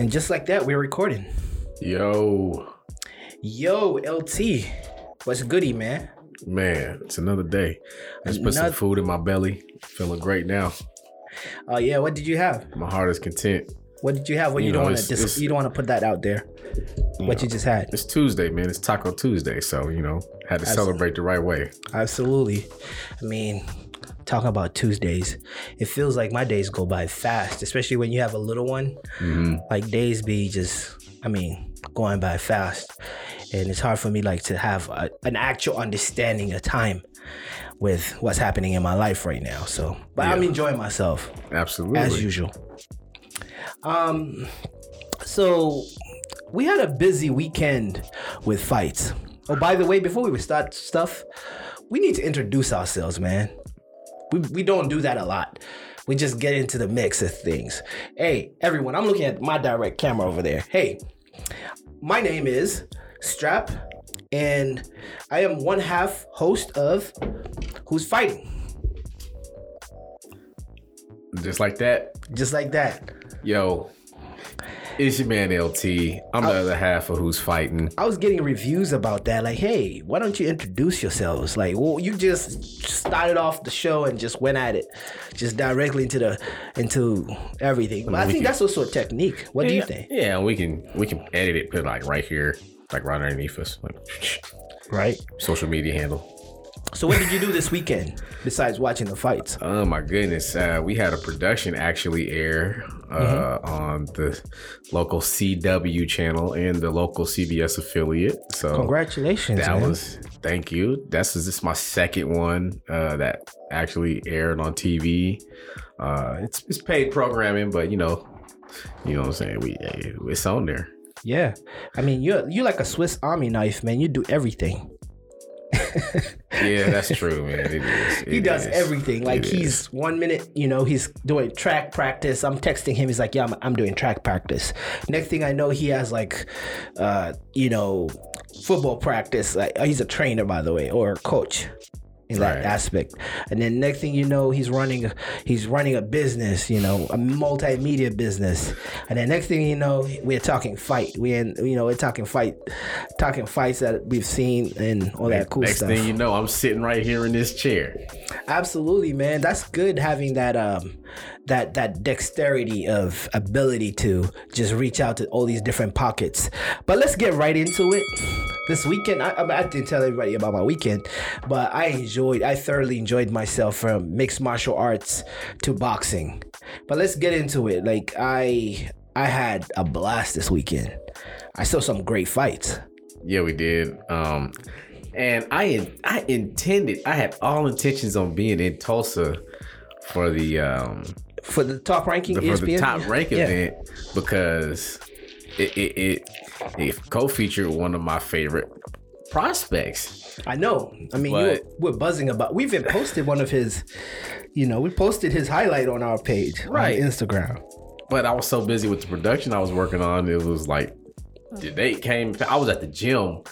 And just like that, we're recording. Yo, Yo, LT, what's goody, man? man, it's another day. I just put some food in my belly. Feeling great now. Oh yeah, what did you have? My heart is content. What did you have? What you, You don't want to dis- you don't want to put that out there. What you just had? It's Tuesday, man. It's Taco Tuesday, so you know, had to celebrate the right way. Absolutely. I mean, talking about Tuesdays, it feels like my days go by fast, especially when you have a little one. Mm-hmm. Like days be just, I mean, going by fast, and it's hard for me like to have a, an actual understanding of time with what's happening in my life right now. So, but I'm enjoying myself Absolutely. as usual. Um, so we had a busy weekend with fights. Oh, by the way, before we start stuff, we need to introduce ourselves, man. We we don't do that a lot. We just get into the mix of things. Hey, everyone, I'm looking at my direct camera over there. Hey, my name is Strap, and I am one half host of Who's Fighting. Just like that. Just like that. Yo, it's your man LT. I'm the other half of who's fighting. I was getting reviews about that. Like, hey, why don't you introduce yourselves? Like, well, you just started off the show and just went at it, just directly into the into everything. But I we think can- that's also a technique. What do you think? Yeah, we can we can edit it, put it like right here, like right underneath us, like Right. social media handle. So, what did you do this weekend besides watching the fights? Oh my goodness. Uh, we had a production actually air uh, on the local CW channel and the local CBS affiliate. So Congratulations, that man. was thank you. That's this is my second one uh, that actually aired on TV. Uh, it's it's paid programming, but you know, you know what I'm saying. We it's on there. yeah. I mean, you're you like a Swiss Army knife, man. You do everything. Yeah, that's true, man. It is. He It does is. everything. Like It he's one minute, you know, he's doing track practice. I'm texting him. He's like, "Yeah, I'm, I'm doing track practice." Next thing I know, he has like, uh, you know, football practice. Like he's a trainer, by the way, or coach in that Right. aspect. And then next thing you know, he's running, he's running a business, you know, a multimedia business. And then next thing you know, we're talking fight. We in, you know, we're talking fight, talking fights that we've seen and all that cool Next stuff. Next thing you know, I'm sitting right here in this chair. Absolutely, man. That's good having that um that that dexterity of ability to just reach out to all these different pockets. But let's get right into it. This weekend, I, I I didn't tell everybody about my weekend, but I enjoyed, I thoroughly enjoyed myself from mixed martial arts to boxing. But let's get into it. Like I, I had a blast this weekend. I saw some great fights. Yeah, we did. Um, and I I intended, I had all intentions on being in Tulsa for the um For the top ranking, the, for the top rank Yeah. event because it it, it it co-featured one of my favorite prospects. I know. I mean, you were, we're buzzing about. We've even posted one of his. You know, we posted his highlight on our page Right. on Instagram. But I was so busy with the production I was working on, it was like the date came. I was at the gym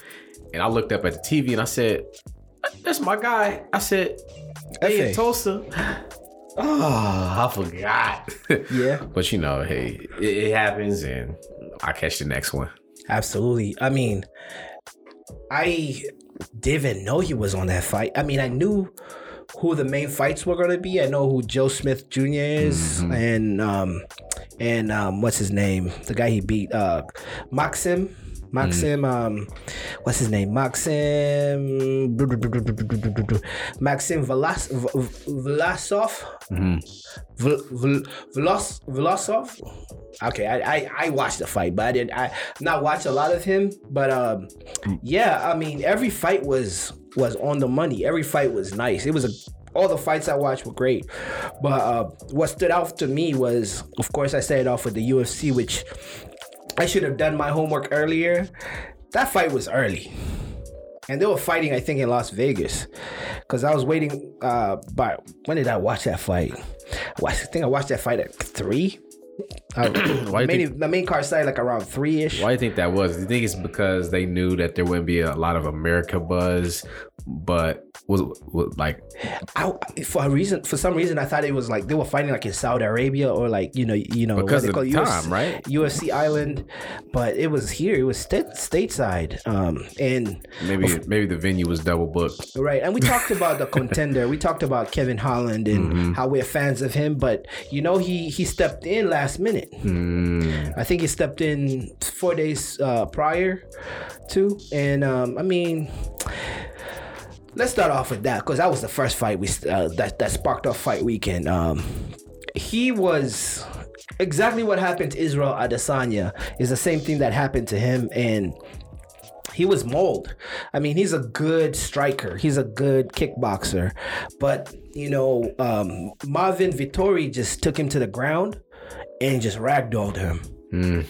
and I looked up at the TV and I said, "That's my guy." I said, "Hey, Tulsa." Oh, I forgot. Yeah. but you know, hey, it, it happens, and I catch the next one. Absolutely. I mean, I didn't know he was on that fight. I mean, I knew who the main fights were going to be. I know who Joe Smith Jr. is, and um, and um, what's his name? The guy he beat, uh, Maxim. Maxim, um, what's his name? Maxim, Maxim Velas, V- Vlasov, Vl- Vl- Vlos- Vlasov. Okay, I, I I watched the fight, but I didn't. I not watch a lot of him, but um, yeah. I mean, every fight was was on the money. Every fight was nice. It was a all the fights I watched were great, but uh, what stood out to me was, of course, I started off with the UFC, which I should have done my homework earlier. That fight was early. And they were fighting, I think, in Las Vegas. Because I was waiting. Uh, but when did I watch that fight? I, watched, I think I watched that fight at three. Uh, Why main, think- the main card started like around three ish. Why do you think that was? Do you think it's because they knew that there wouldn't be a lot of America buzz, but was, was like I, for a reason, for some reason, I thought it was like they were fighting like in Saudi Arabia or like you know, you know, Because what of they the call time, right? UFC Island, but it was here. It was state, stateside, um, and maybe maybe the venue was double booked? right. And we talked about the contender. We talked about Kevin Holland and Mm-hmm. how we're fans of him, but you know, he he stepped in last minute. Mm, I think he stepped in four days uh, prior to, and um, I mean, let's start off with that because that was the first fight we uh, that that sparked off fight weekend. Um, he was exactly what happened to Israel Adesanya is the same thing that happened to him, and he was mold. I mean, he's a good striker. He's a good kickboxer, but you know, um, Marvin Vettori just took him to the ground and just ragdolled him. mm.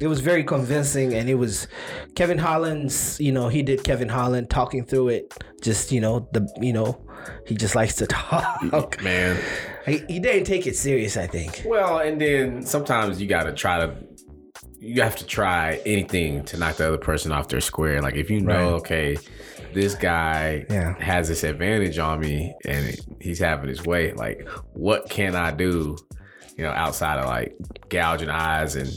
It was very convincing, and it was Kevin Holland's. You know, he did Kevin Holland talking through it. Just you know, the you know, he just likes to talk. Man. he, he didn't take it serious. I think. Well, and then sometimes you got to try to. You have to try anything to knock the other person off their square. Like if you know, Right. okay, this guy Yeah. has this advantage on me, and he's having his way. Like, what can I do? You know, outside of like gouging eyes and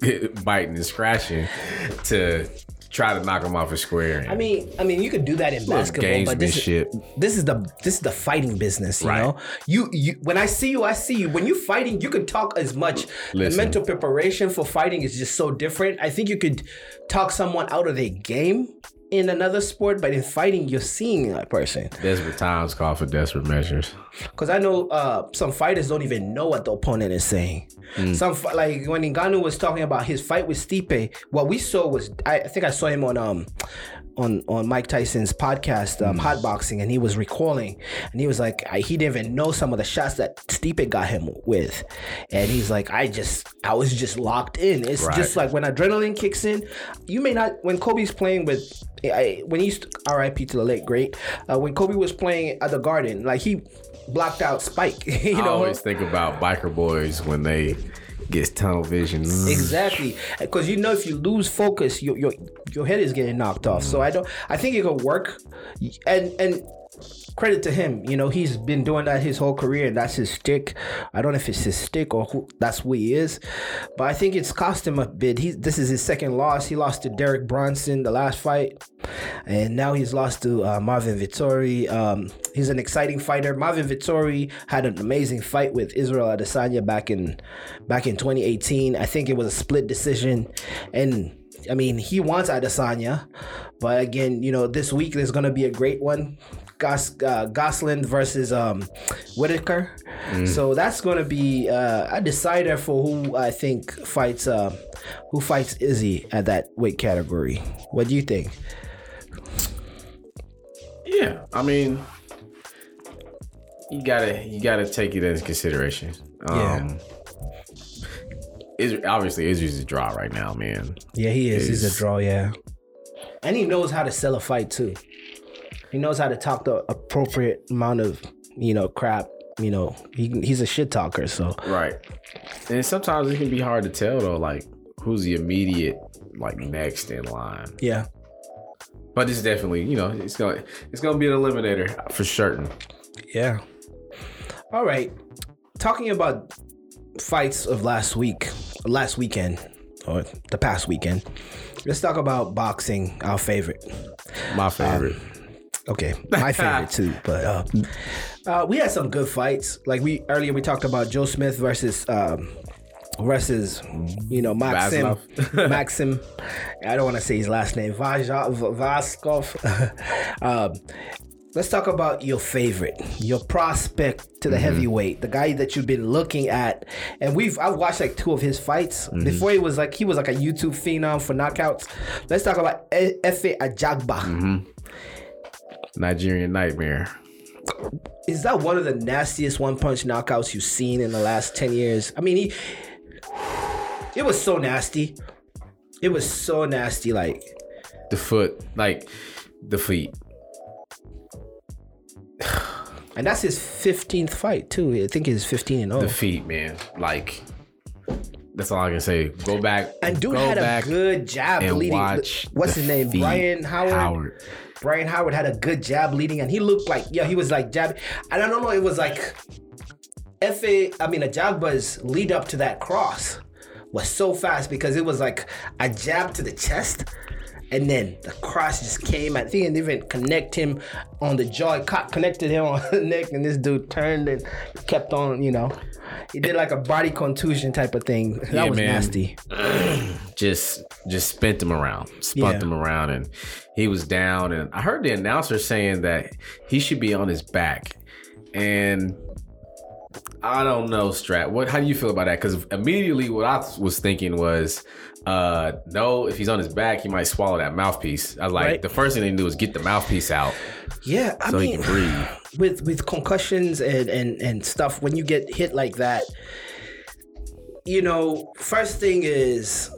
biting and scratching to try to knock him off a square. I mean, I mean, you could do that in basketball, but this is, this is the this is the fighting business. You Right. know, you you when I see you, I see you. When you're fighting, you can talk as much. The mental preparation for fighting is just so different. I think you could talk someone out of their game in another sport, but in fighting, you're seeing that person. Desperate times call for desperate measures. Because I know uh, some fighters don't even know what the opponent is saying. Some like when Ngannou was talking about his fight with Stipe, what we saw was I, I think I saw him on um on on Mike Tyson's podcast, um, Hot Boxing, and he was recalling, and he was like I, he didn't even know some of the shots that Stipe got him with, and he's like I just I was just locked in. It's Right. just like when adrenaline kicks in, you may not when Kobe's playing with. I, when he's RIP to the late great, uh, when Kobe was playing at the Garden, like he blocked out Spike. you I know, always think about biker boys when they get tunnel vision. exactly because you know if you lose focus, your your your head is getting knocked off. So I don't. I think it could work, and and credit to him. You know, he's been doing that his whole career, and that's his stick. I don't know if it's his stick or who that's who he is, but I think it's cost him a bit. This is his second loss. He lost to Derek Brunson the last fight, and now he's lost to uh, Marvin Vettori. Um, he's an exciting fighter. Marvin Vettori had an amazing fight with Israel Adesanya back in back in 2018. I think it was a split decision, and I mean he wants Adesanya, but again, you know this week there's gonna be a great one. Gos, uh, Gosling versus um, Whittaker. So that's going to be uh, a decider for who I think fights uh, who fights Izzy at that weight category. What do you think? Yeah, I mean, you gotta you gotta take it into consideration. Um, Is obviously Izzy's a draw right now, man. Yeah, he is. He's a draw. Yeah, and he knows how to sell a fight too. He knows how to talk the appropriate amount of you know crap. You know, he he's a shit talker. So Right. And sometimes it can be hard to tell though, like who's the immediate like next in line. yeah, But it's definitely, you know, it's gonna it's gonna be an eliminator for certain. yeah. All right, talking about fights of last week, last weekend, or the past weekend. Let's talk about boxing, our favorite. My favorite. Um, Okay, my favorite too. But uh, uh, we had some good fights. Like we earlier, we talked about Joe Smith versus um, versus you know Maxim Maxim. I don't want to say his last name. Vaja- Vaskov. um, let's talk about your favorite, your prospect to the heavyweight, the guy that you've been looking at. And we've I've watched like two of his fights before. He was like he was like a YouTube phenom for knockouts. Let's talk about Efe Ajagba. Nigerian nightmare. Is that one of the nastiest one punch knockouts you've seen in the last 10 years? I mean, he it was so nasty. It was so nasty like The foot, like the feet. and that's his 15th fight too. I think it's 15 and oh. The feet, man. Like That's all I can say. Go back And dude go had a good job and leading. What's his name? Brian Howard. Howard. Brian Howard had a good jab leading, and he looked like yeah, he was like jab. And I don't know, it was like Fa. I mean, Ajagba's lead up to that cross was so fast because it was like a jab to the chest. And then the cross just came. I think didn't even connect him on the jaw. It caught, connected him on the neck, and this dude turned and kept on. You know, he did like a body contusion type of thing. That Yeah, was man. nasty. just just spent him around, spun Yeah. him around, and he was down. And I heard the announcer saying that he should be on his back, and I don't know, Strap. What? How do you feel about that? Because immediately, what I was thinking was, uh, no, if he's on his back, he might swallow that mouthpiece. I was like, Right. the first thing they do is get the mouthpiece out Yeah, I so mean, he can breathe. with with concussions and and and stuff when you get hit like that you know first thing is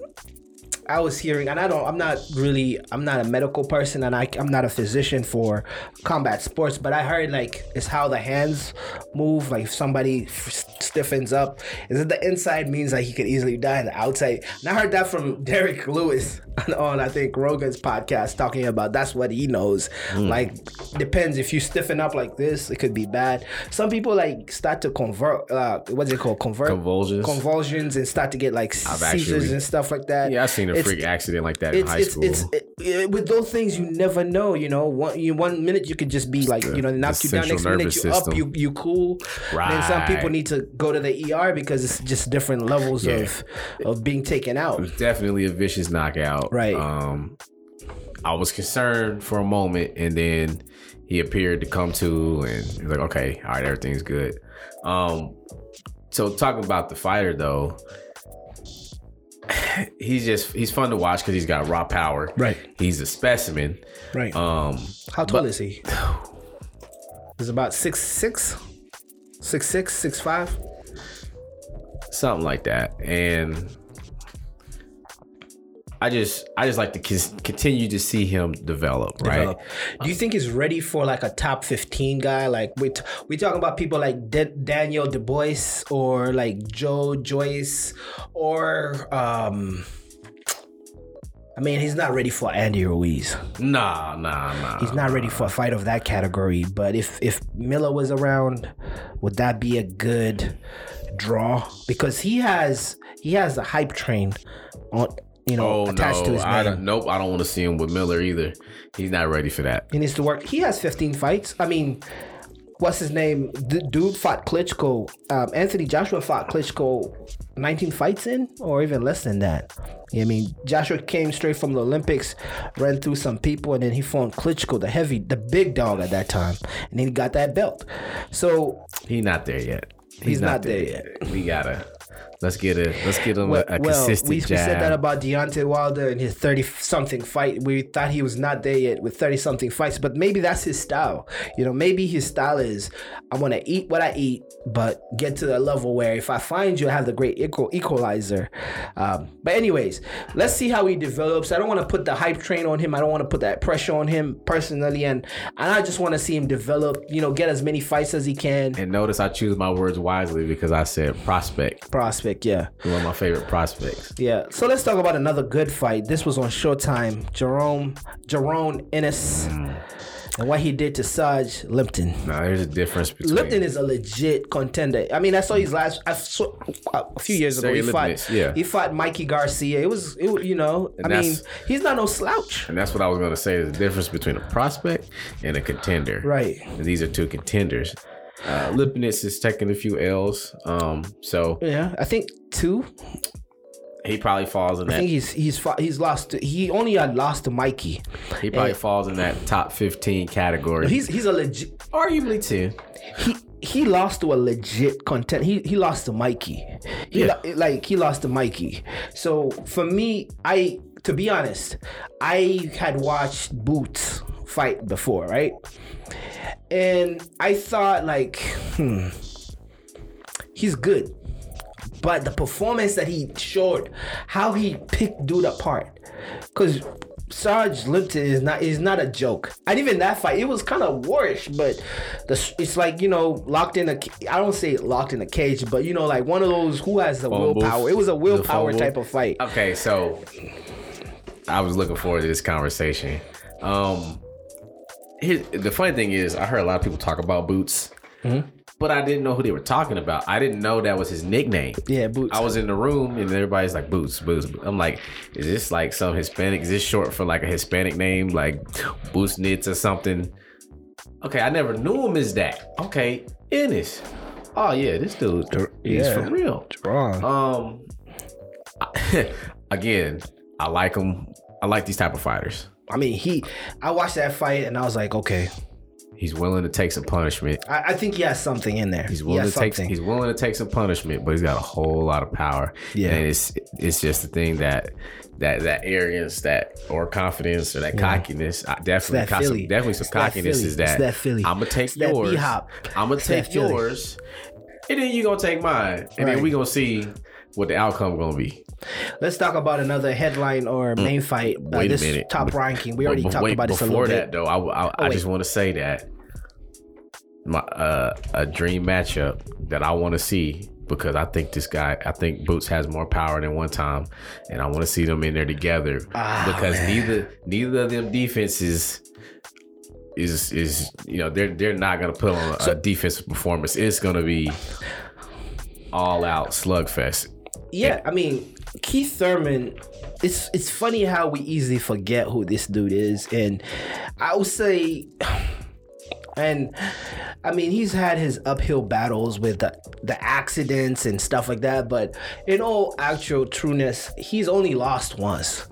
I was hearing, and I don't, I'm not really, I'm not a medical person and I, I'm not a physician for combat sports, but I heard like it's how the hands move. Like if somebody f- stiffens up, is it the inside means like he could easily die and the outside? And I heard that from Derrick Lewis on, I think, Rogan's podcast talking about that's what he knows. Like, depends if you stiffen up like this, it could be bad. Some people like start to convert, uh, what's it called? Convert Convulsions. convulsions and start to get like seizures actually- and stuff like that. Yeah, I've seen a freak accident like that in high it's school. it's it, it- with those things you never know. You know, one you one minute you could just be like you know knock the you down. Next minute you up, you you cool. And some people need to go to the ER because it's just different levels Yeah. of of being taken out. definitely a vicious knockout. Right. Um, I was concerned for a moment, and then he appeared to come to, and he's like, "Okay, all right, everything's good." Um, so talking about the fighter though, he's just he's fun to watch because he's got raw power. Right. He's a specimen. Right. Um, How tall is he? He's about six six, six six, six five. something like that, and. I just, I just like to continue to see him develop, right? develop. Do you think he's ready for like a top fifteen guy? Like we t- we talking about people like De- Daniel Dubois or like Joe Joyce or um. I mean, he's not ready for Andy Ruiz. Nah, nah, nah. He's not ready for a fight of that category. But if if Miller was around, would that be a good draw? Because he has he has a hype train on you know Oh attached no, to his I don't, nope. I don't want to see him with Miller either. He's not ready for that. He needs to work. He has 15 fights. I mean, what's his name? D- dude fought Klitschko. Um, Anthony Joshua fought Klitschko 19 fights in, or even less than that. I mean, Joshua came straight from the Olympics, ran through some people, and then he fought Klitschko, the heavy, the big dog at that time, and then he got that belt. So He's not there yet. He's not there yet. We gotta let's get a let's get him well, a, a well, consistent we, we said that about Deontay Wilder and his 30 something fight. We thought he was not there yet with 30 something fights, but maybe that's his style. You know, maybe his style is I want to eat what I eat, but get to the level where if I find you, I have the great equal, equalizer. Um, but, anyways, let's see how he develops. I don't want to put the hype train on him. I don't want to put that pressure on him personally. And, and I just want to see him develop, you know, get as many fights as he can. and notice I choose my words wisely because I said prospect. Prospect, yeah. One of my favorite prospects. Yeah. So let's talk about another good fight. This was on Showtime. Jerome Jerome Ennis and what he did to Saj Limpton. Now there's a difference between Limpton is a legit contender. I mean, I saw his last I saw, a few years ago. He fought. Yeah. He fought Mikey Garcia. It was, it, you know, And I mean, he's not no slouch. and that's what I was gonna say. There's a difference between a prospect and a contender. Right. And these are two contenders. Uh, Lipnitz is taking a few L's. Um, so Yeah, I think two. he probably falls in I that. think he's he's he's lost. He only had lost to Mikey. He probably falls in that top 15 category. He's he's a legit. arguably too. he he lost to a legit content. He he lost to Mikey. He Yeah. lo- like he lost to Mikey. So for me, I to be honest, I had watched Boots fight before, right? And I thought like, hmm, he's good. But the performance that he showed, how he picked dude apart. Cause Sarge Lipton is not is not a joke. And even that fight, it was kind of warish, but the it's like you know locked in a. I don't say locked in a cage, but you know like one of those who has the Phone booth. willpower. It was a willpower booth. type of fight. Okay, so I was looking forward to this conversation. Um, here, the funny thing is, I heard a lot of people talk about Boots, Mm-hmm. but I didn't know who they were talking about. I didn't know that was his nickname. Yeah, boots. I was in the room and everybody's like Boots, Boots. I'm like, is this like some Hispanic? Is this short for like a Hispanic name, like Boots Nitz or something? Okay, I never knew him as that. Okay, Ennis. Oh yeah, this dude, he's yeah. for real. wrong. Um, again, I like him. I like these type of fighters. I mean, he. I watched that fight and I was like, okay, He's willing to take some punishment. I, I think he has something in there. He's willing has to take. something. He's willing to take some punishment, but he's got a whole lot of power. Yeah. and it's it's just the thing that that that arrogance, that or confidence, or that cockiness. I definitely, that definitely some It's cockiness Philly. is that. It's that Philly. I'm gonna take It's yours. I'm gonna It's take yours, and then you gonna take mine, and then Right. we gonna see what the outcome gonna be. Let's talk about another headline or main fight. Uh, Mm. Wait a this minute. top ranking. We already But talked wait, about this a before little that, bit. though, I, I, I just want to say that my uh, a dream matchup that I want to see because I think this guy, I think Boots has more power than one time, and I want to see them in there together Ah, because man. neither neither of them defenses is is you know they're they're not gonna put on a, a defensive performance. It's gonna be all out slugfest. Yeah, I mean, Keith Thurman. It's it's funny how we easily forget who this dude is, and I would say, and I mean, he's had his uphill battles with the the accidents and stuff like that. But in all actual trueness, he's only lost once.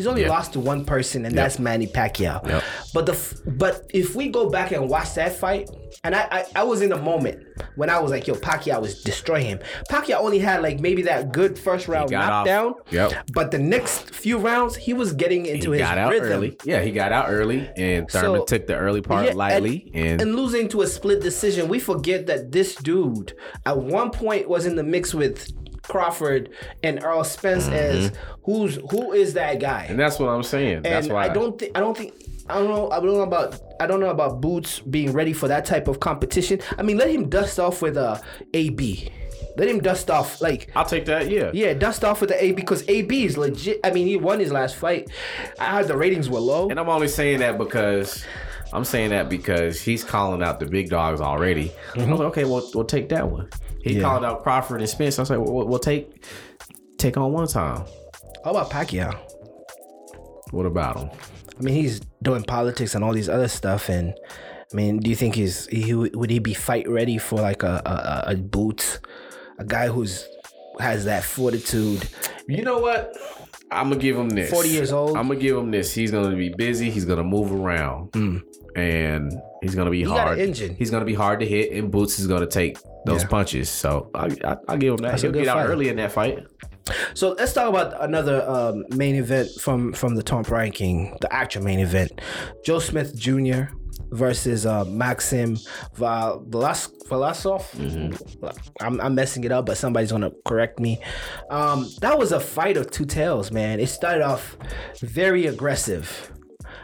He's only Yeah. lost to one person, and that's Manny Pacquiao. Yep. But the but if we go back and watch that fight, and I, I I was in the moment when I was like, yo, Pacquiao was destroying him. Pacquiao only had like maybe that good first round got off- knockdown. Yep. But the next few rounds, he was getting into his. He his got out rhythm. early. Yeah, he got out early, and Thurman So- took the early part Yeah, lightly, and, and losing to a split decision, we forget that this dude at one point was in the mix with Crawford and Errol Spence as mm-hmm. who's who is that guy? and that's what I'm saying. That's why I don't think I don't think I don't know I don't know about I don't know about Boots being ready for that type of competition. I mean, let him dust off with uh, a AB. Let him dust off like I'll take that. Yeah, yeah, dust off with the AB because AB is legit. I mean, he won his last fight. I heard the ratings were low. And I'm only saying that because I'm saying that because he's calling out the big dogs already. I was like, okay, well, we'll take that one. He Yeah. called out Crawford and Spence. I was like, well, we'll, we'll take take on one time. How about Pacquiao? What about him? I mean, he's doing politics and all these other stuff. And I mean, do you think he's he would he be fight ready for like a a, a- a boot, a guy who's has that fortitude? You know what? I'm gonna give him this. 40 years old. I'm gonna give him this. He's gonna be busy. He's gonna move around, hmm. and he's gonna be got hard. an engine. He's gonna be hard to hit, and Boots is gonna take those Yeah. punches. So I, I, I'll give him that. That's He'll good get out early in that fight. So let's talk about another um, main event from from the top ranking, the actual main event. Joe Smith Jr. versus uh, Maxim Val- Velas- Velasov. I'm, I'm messing it up, but somebody's gonna correct me. Um, that was a fight of two tails, man. It started off very aggressive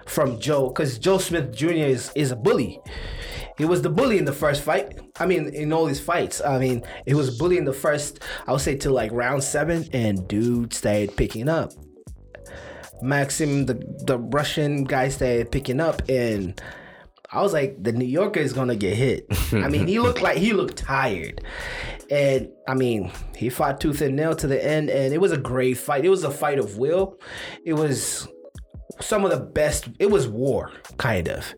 from Joe because Joe Smith Jr. is is a bully. He was the bully in the first fight. I mean, in all his fights. I mean, he was bully in the first, I would say, till like round seven, and dude started picking up. Maxim, the the Russian guy, started picking up, and I was like, the New Yorker is gonna get hit. I mean, he looked like he looked tired, and I mean, he fought tooth and nail to the end, and it was a great fight. It was a fight of will. It was some of the best. It was war, kind of.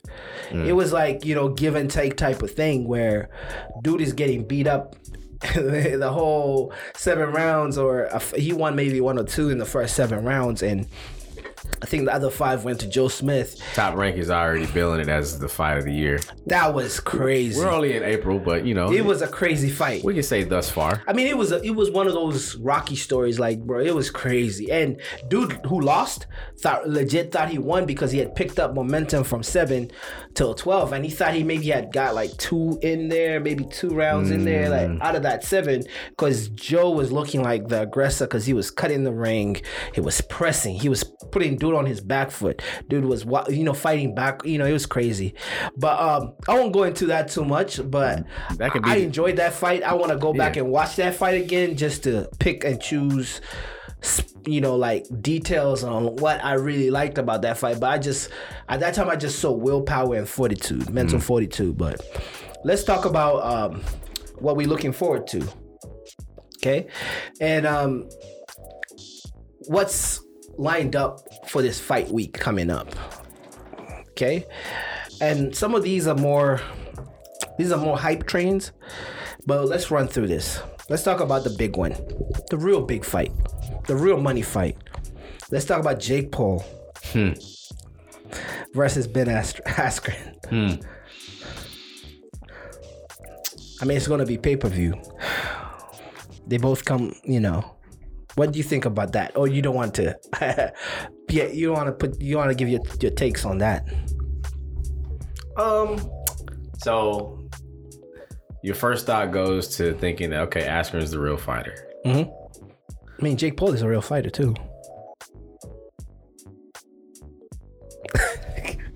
It was like you know give and take type of thing where dude is getting beat up the whole seven rounds, or a he won maybe one or two in the first seven rounds, and I think the other five went to Joe Smith. Top rank is already billing it as the fight of the year. That was crazy. We're only in April, but you know, It was a crazy fight. we can say thus far. I mean, it was a, it was one of those Rocky stories, like bro, it was crazy. And dude who lost thought legit thought he won because he had picked up momentum from seven till twelve, and he thought he maybe had got like two in there, maybe two rounds in there, like out of that seven, because Joe was looking like the aggressor because he was cutting the ring, he was pressing, he was putting dude on his back foot. Dude was you know fighting back. You know it was crazy. But um, I won't go into that too much. But That could be- I enjoyed that fight. I want to go back Yeah. and watch that fight again just to pick and choose. You know, like details on what I really liked about that fight. But I just at that time I just saw willpower and fortitude, mental fortitude. But let's talk about um, what we're looking forward to. Okay, and um, what's lined up for this fight week coming up. Okay, and some of these are more these are more hype trains, but let's run through this. Let's talk about the big one, the real big fight, the real money fight. Let's talk about Jake Paul versus Ben Ast- Askren. I mean, it's gonna be pay per view. They both come, you know. What do you think about that? Or you don't want to? yeah, you don't want to put. You want to give your your takes on that. Um, so your first thought goes to thinking, that, okay, Askren is the real fighter. I mean, Jake Paul is a real fighter too.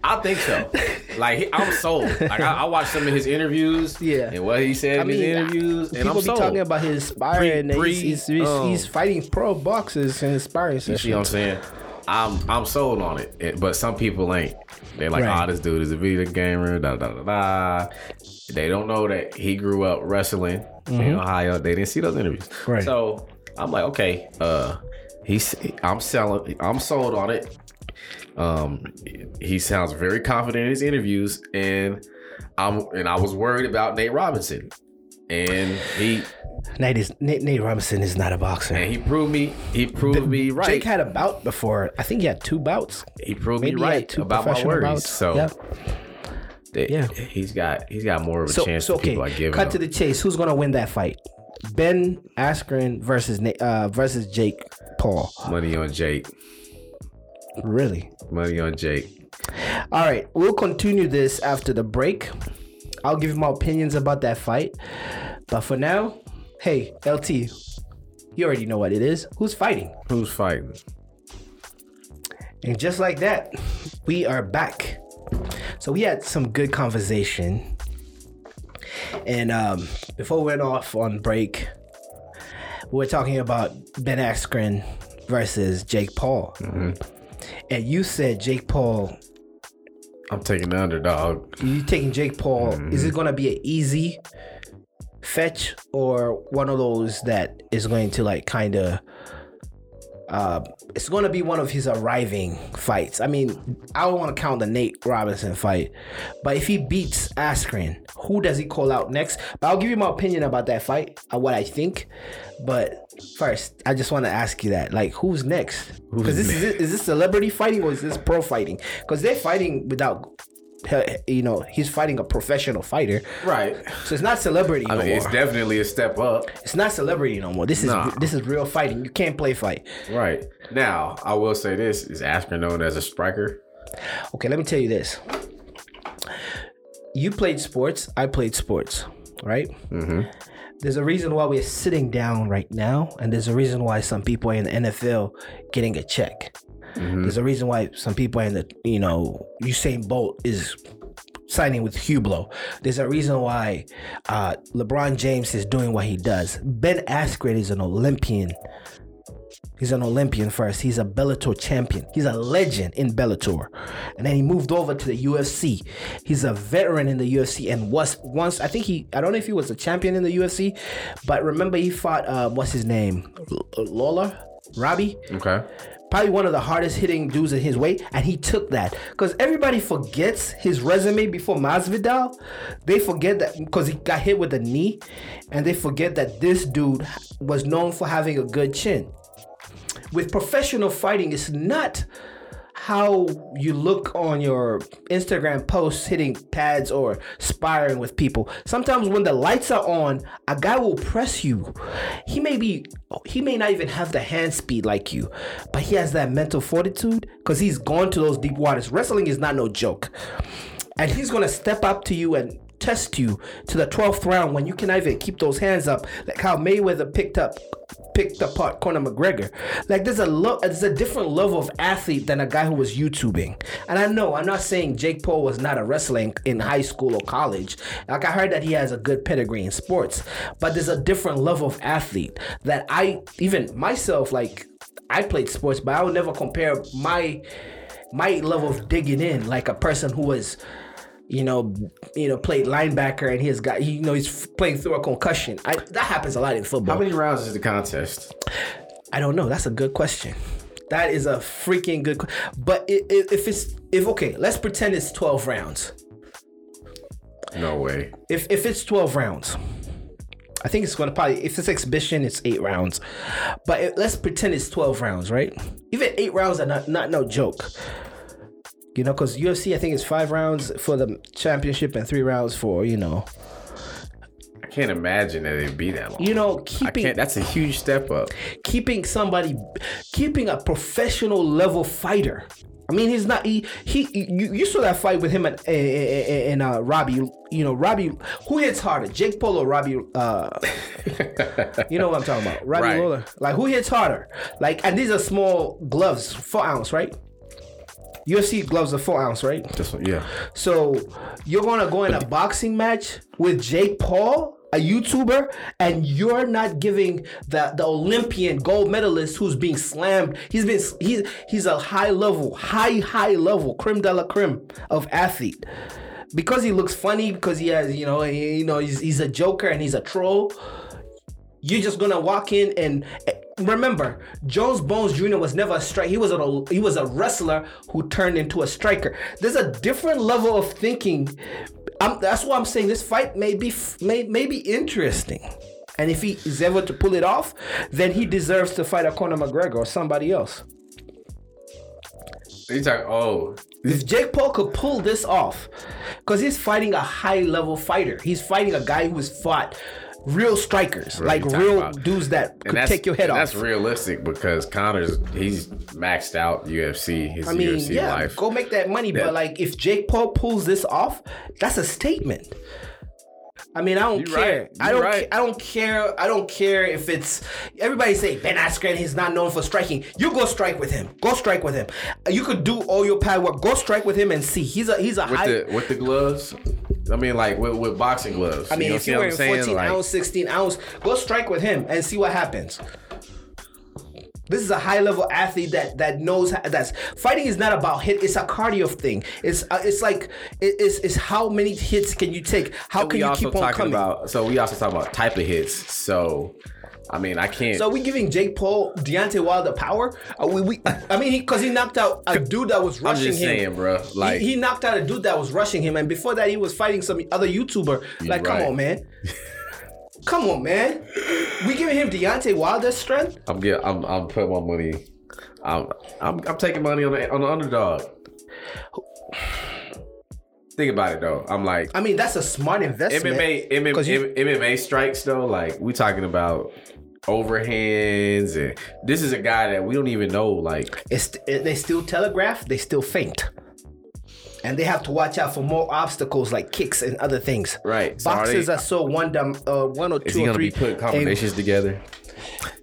I think so. Like I'm sold. Like I, I watched some of his interviews. Yeah. and what he said I in his mean, interviews, and People I'm be sold. talking about his sparring. and Pre- he's, he's, um, he's fighting pro boxers and sparring You see what I'm saying? I'm I'm sold on it, It- but some people ain't. They're like, Right. "Oh, this dude is a video gamer." Da da da da. They don't know that he grew up wrestling in Ohio. They didn't see those interviews, Mm-hmm. Right. So I'm like, okay, uh, he's I'm selling. I'm sold on it. Um, he sounds very confident in his interviews, and I'm and I was worried about Nate Robinson, and he Nate is Nate, Nate Robinson is not a boxer. and he proved me he proved me right. Jake had a bout before. I think he had two bouts. he proved Maybe me right two about my worries. bouts. So Yeah. he's got he's got more of a So, chance so okay, people I give cut him. to the chase. Who's gonna win that fight? Ben Askren versus uh, versus Jake Paul. Money on Jake. Really? Money on Jake. All right, we'll continue this after the break. I'll give you my opinions about that fight. But for now, hey, LT, you already know what it is. Who's fighting? Who's fighting? And just like that, we are back. So we had some good conversation. And um, before we went off on break, we were talking about Ben Askren versus Jake Paul. And you said Jake Paul. I'm taking the underdog. you taking Jake Paul, is it mm-hmm. gonna be an easy fetch or one of those that is going to like kind of uh it's gonna be one of his arriving fights. I mean, I don't want to count the Nate Robinson fight, but if he beats Askren, who does he call out next? But I'll give you my opinion about that fight, uh, what I think. But first, I just want to ask you that, like, who's next? Because this is is this celebrity fighting or is this pro fighting? Because they're fighting without, you know, he's fighting a professional fighter, Right. so it's not celebrity I no mean, more. it's definitely a step up. it's not celebrity no more. This is Nah. this is real fighting. You can't play fight. Right. Now, I will say this is Askren known as a striker. Okay, let me tell you this. You played sports. I played sports. Right. Mm-hmm. There's a reason why we're sitting down right now, and there's a reason why some people in the NFL getting a check. Mm-hmm. There's a reason why some people in the, you know, Usain Bolt is signing with Hublot. There's a reason why uh, LeBron James is doing what he does. Ben Askren is an Olympian. He's an Olympian first. He's a Bellator champion. He's a legend in Bellator. And then he moved over to the UFC. He's a veteran in the UFC and was once, I think he, I don't know if he was a champion in the UFC, but remember he fought, uh, what's his name? L- Lawler? Robbie? Okay. Probably one of the hardest hitting dudes in his weight, and he took that because everybody forgets his resume before Masvidal. They forget that because he got hit with a knee, and they forget that this dude was known for having a good chin. With professional fighting, it's not how you look on your Instagram posts hitting pads or sparring with people. Sometimes when the lights are on, a guy will press you. He may be he may not even have the hand speed like you, but he has that mental fortitude because he's gone to those deep waters. Wrestling is not no joke. And he's gonna step up to you and test you to the twelfth round when you can even keep those hands up, like how Mayweather picked up picked apart Conor McGregor. Like there's a lo- there's a different level of athlete than a guy who was YouTubing. And I know I'm not saying Jake Paul was not a wrestler in, in high school or college. Like I heard that he has a good pedigree in sports, but there's a different level of athlete that I even myself like I played sports, but I would never compare my my level of digging in like a person who was you know, you know, played linebacker and he's got, you know, he's playing through a concussion. I, that happens a lot in football. How many rounds is the contest? I don't know. That's a good question. That is a freaking good. But if it's if okay, let's pretend it's twelve rounds. No way. If if it's twelve rounds, I think it's gonna probably if it's exhibition, it's eight rounds. But it, let's pretend it's twelve rounds, right? Even eight rounds are not not no joke. You know, because UFC, I think it's five rounds for the championship and three rounds for you know. I can't imagine that it'd be that long. You know, I keeping can't. That's a huge step up. keeping somebody, keeping a professional level fighter. I mean, he's not. He he. You, you saw that fight with him and and uh, Robbie. You know, Robbie. Who hits harder, Jake Paul or Robbie? Uh, you know what I'm talking about, Robbie Right. Lawler. Like who hits harder? Like, and these are small gloves, four ounce, right? UFC gloves are four ounce, right? This one, yeah. So you're gonna go in a boxing match with Jake Paul, a YouTuber, and you're not giving the the Olympian gold medalist who's being slammed. He's been he's he's a high level, high high level, creme de la creme of athlete. Because he looks funny, because he has you know he- you know he's, he's a joker and he's a troll. You're just gonna walk in and remember, Jones Bones Jr. was never a strike. He was a he was a wrestler who turned into a striker. There's a different level of thinking. I'm, that's why I'm saying this fight may be may, may be interesting. And if he is able to pull it off, then he deserves to fight a Conor McGregor or somebody else. He's like, Oh, If Jake Paul could pull this off, because he's fighting a high level fighter, he's fighting a guy who's fought real strikers, like real about. dudes that and could take your head off. That's realistic because Conor's he's maxed out UFC his I mean, UFC yeah, life. go make that money. Yeah. But like, if Jake Paul pulls this off, that's a statement. I mean, I don't You're care. right. I don't. right. I don't care. I don't care if it's. Everybody say Ben Askren. He's not known for striking. You go strike with him. Go strike with him. You could do all your pad work. Go strike with him and see. He's a. He's a with high. the with the gloves. I mean, like with, with boxing gloves. I mean, you know if you're wearing saying? 14 Like, ounce, 16 ounce, go strike with him and see what happens. This is a high level athlete that that knows how, that's fighting is not about hit. It's a cardio thing. It's uh, it's like it- it's it's how many hits can you take? How can you keep on coming? about. So we also talk about type of hits. So, I mean, I can't. so we giving Jake Paul, Deontay Wilder power? Are we, we I mean, because he, knocked out a dude that was I'm rushing just him. saying, bro. Like, he, he knocked out a dude that was rushing him, and before that, he was fighting some other YouTuber. Like, come on, man. come on, man. We giving him Deontay Wilder's strength? I'm get. I'm. I'm putting my money. I'm. I'm. I'm taking money on the on the underdog. Think about it though. I'm like I mean, that's a smart investment. MMA. MMA, you- MMA strikes though. Like we talking about overhands, and this is a guy that we don't even know. Like It's, they still telegraph, they still faint. And they have to watch out for more obstacles like kicks and other things. Right. So are they- are so one dum, uh, one or two Is he or gonna three. be putting and combinations together?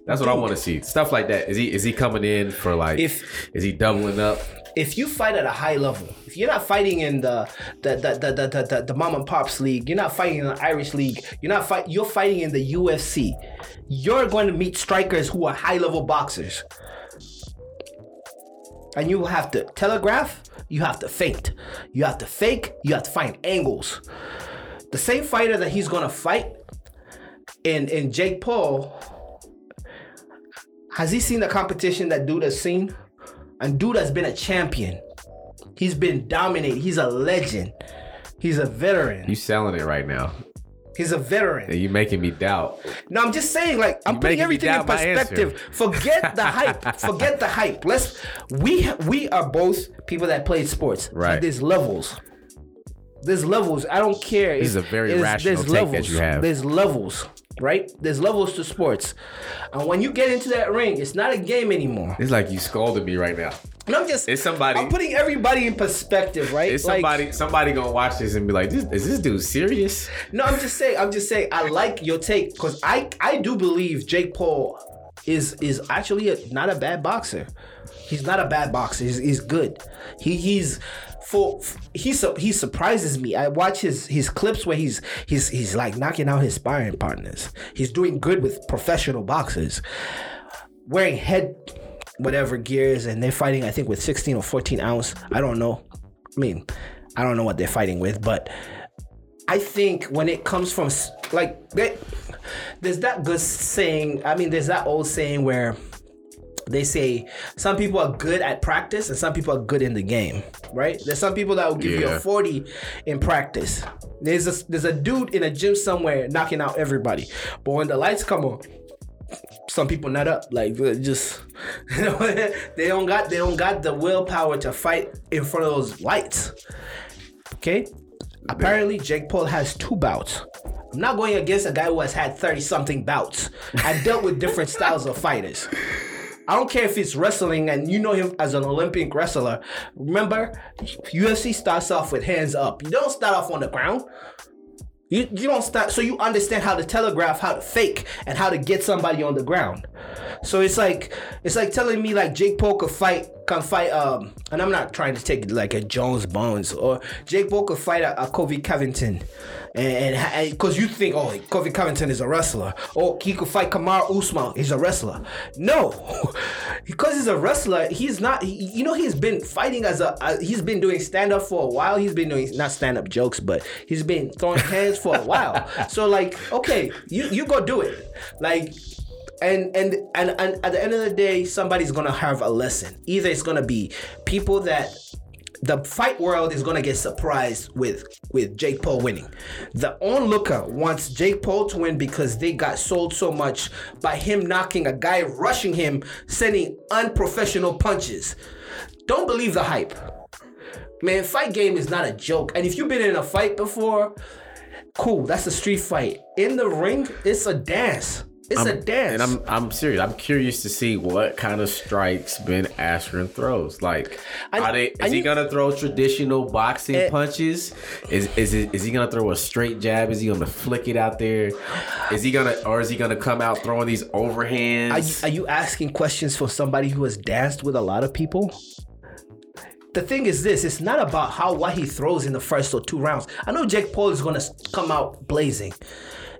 That's what I want to see. Stuff like that. Is he is he coming in for like? If- is he doubling up? if you fight at a high level, if you're not fighting in the the the the the, the, the, the mom and pops league, you're not fighting in the Irish league, you're not fight you're fighting in the UFC. You're going to meet strikers who are high level boxers. And you have to telegraph, you have to feint. You have to fake, you have to find angles. The same fighter that he's gonna fight in in Jake Paul, has he seen the competition that dude has seen? And dude has been a champion. He's been dominating. He's a legend. He's a veteran. You selling it right now? He's a veteran. And you making me doubt. No, I'm just saying, like, I'm You putting everything in doubt my answer. perspective. Forget the hype. Forget the hype. Let's we we are both people that played sports. Right. But there's levels. There's levels. I don't care. This is a very rational there's take that levels. you have. There's levels, right? There's levels to sports. And when you get into that ring, it's not a game anymore. It's like you scolded me right now. No, I'm just It's somebody- I'm putting everybody in perspective, right? Is Like- somebody somebody gonna watch this and be like, this, is this dude serious? No, I'm just saying. I'm just saying. I like your take because I I do believe Jake Paul is is actually a, not a bad boxer. He's not a bad boxer. He's, he's good. He he's for he he surprises me. I watch his his clips where he's he's he's like knocking out his sparring partners. He's doing good with professional boxers, wearing head whatever gears, and they're fighting. I think with 16 or 14 ounce. I don't know. I mean, I don't know what they're fighting with, but I think when it comes from like they, there's that good saying. I mean, there's that old saying where they say some people are good at practice and some people are good in the game, right? There's some people that will give you a 40 in practice. There's a there's a dude in a gym somewhere knocking out everybody, but when the lights come on, some people not up like just you know, they don't got they don't got the willpower to fight in front of those lights. Okay, apparently Jake Paul has two bouts. I'm not going against a guy who has had 30 something bouts. I've dealt with different styles of fighters. I don't care if it's wrestling and you know him as an Olympic wrestler. Remember, UFC starts off with hands up. You don't start off on the ground. You, you don't start so you understand how to telegraph, how to fake, and how to get somebody on the ground. So it's like it's like telling me like Jake Paul could fight can fight um and I'm not trying to take like a Jones Bones or Jake Paul could fight a, a Colby Covington and because you think oh Colby Covington is a wrestler. Or he could fight Kamaru Usman. He's a wrestler. No. Because he's a wrestler he's not he, you know he's been fighting as a, a he's been doing stand up for a while. He's been doing not stand up jokes but he's been throwing hands for a while. So like okay you you go do it. Like and, and and and at the end of the day somebody's gonna have a lesson either it's gonna be people that the fight world is gonna get surprised with with Jake Paul winning. The onlooker wants Jake Paul to win because they got sold so much by him knocking a guy rushing him, sending unprofessional punches. Don't believe the hype. Man, fight game is not a joke. And if you've been in a fight before, cool, that's a street fight. In the ring, it's a dance. It's a dance. And I'm I'm serious. I'm curious to see what kind of strikes Ben Askren throws. Like, I- are they? Is I he gonna throw traditional boxing Eh. punches? Is is it, is he gonna throw a straight jab? Is he gonna flick it out there? Is he gonna or is he gonna come out throwing these Are you, overhands? are you asking questions for somebody who has danced with a lot of people? The thing is this, it's not about how what he throws in the first or two rounds. I know Jake Paul is gonna come out blazing.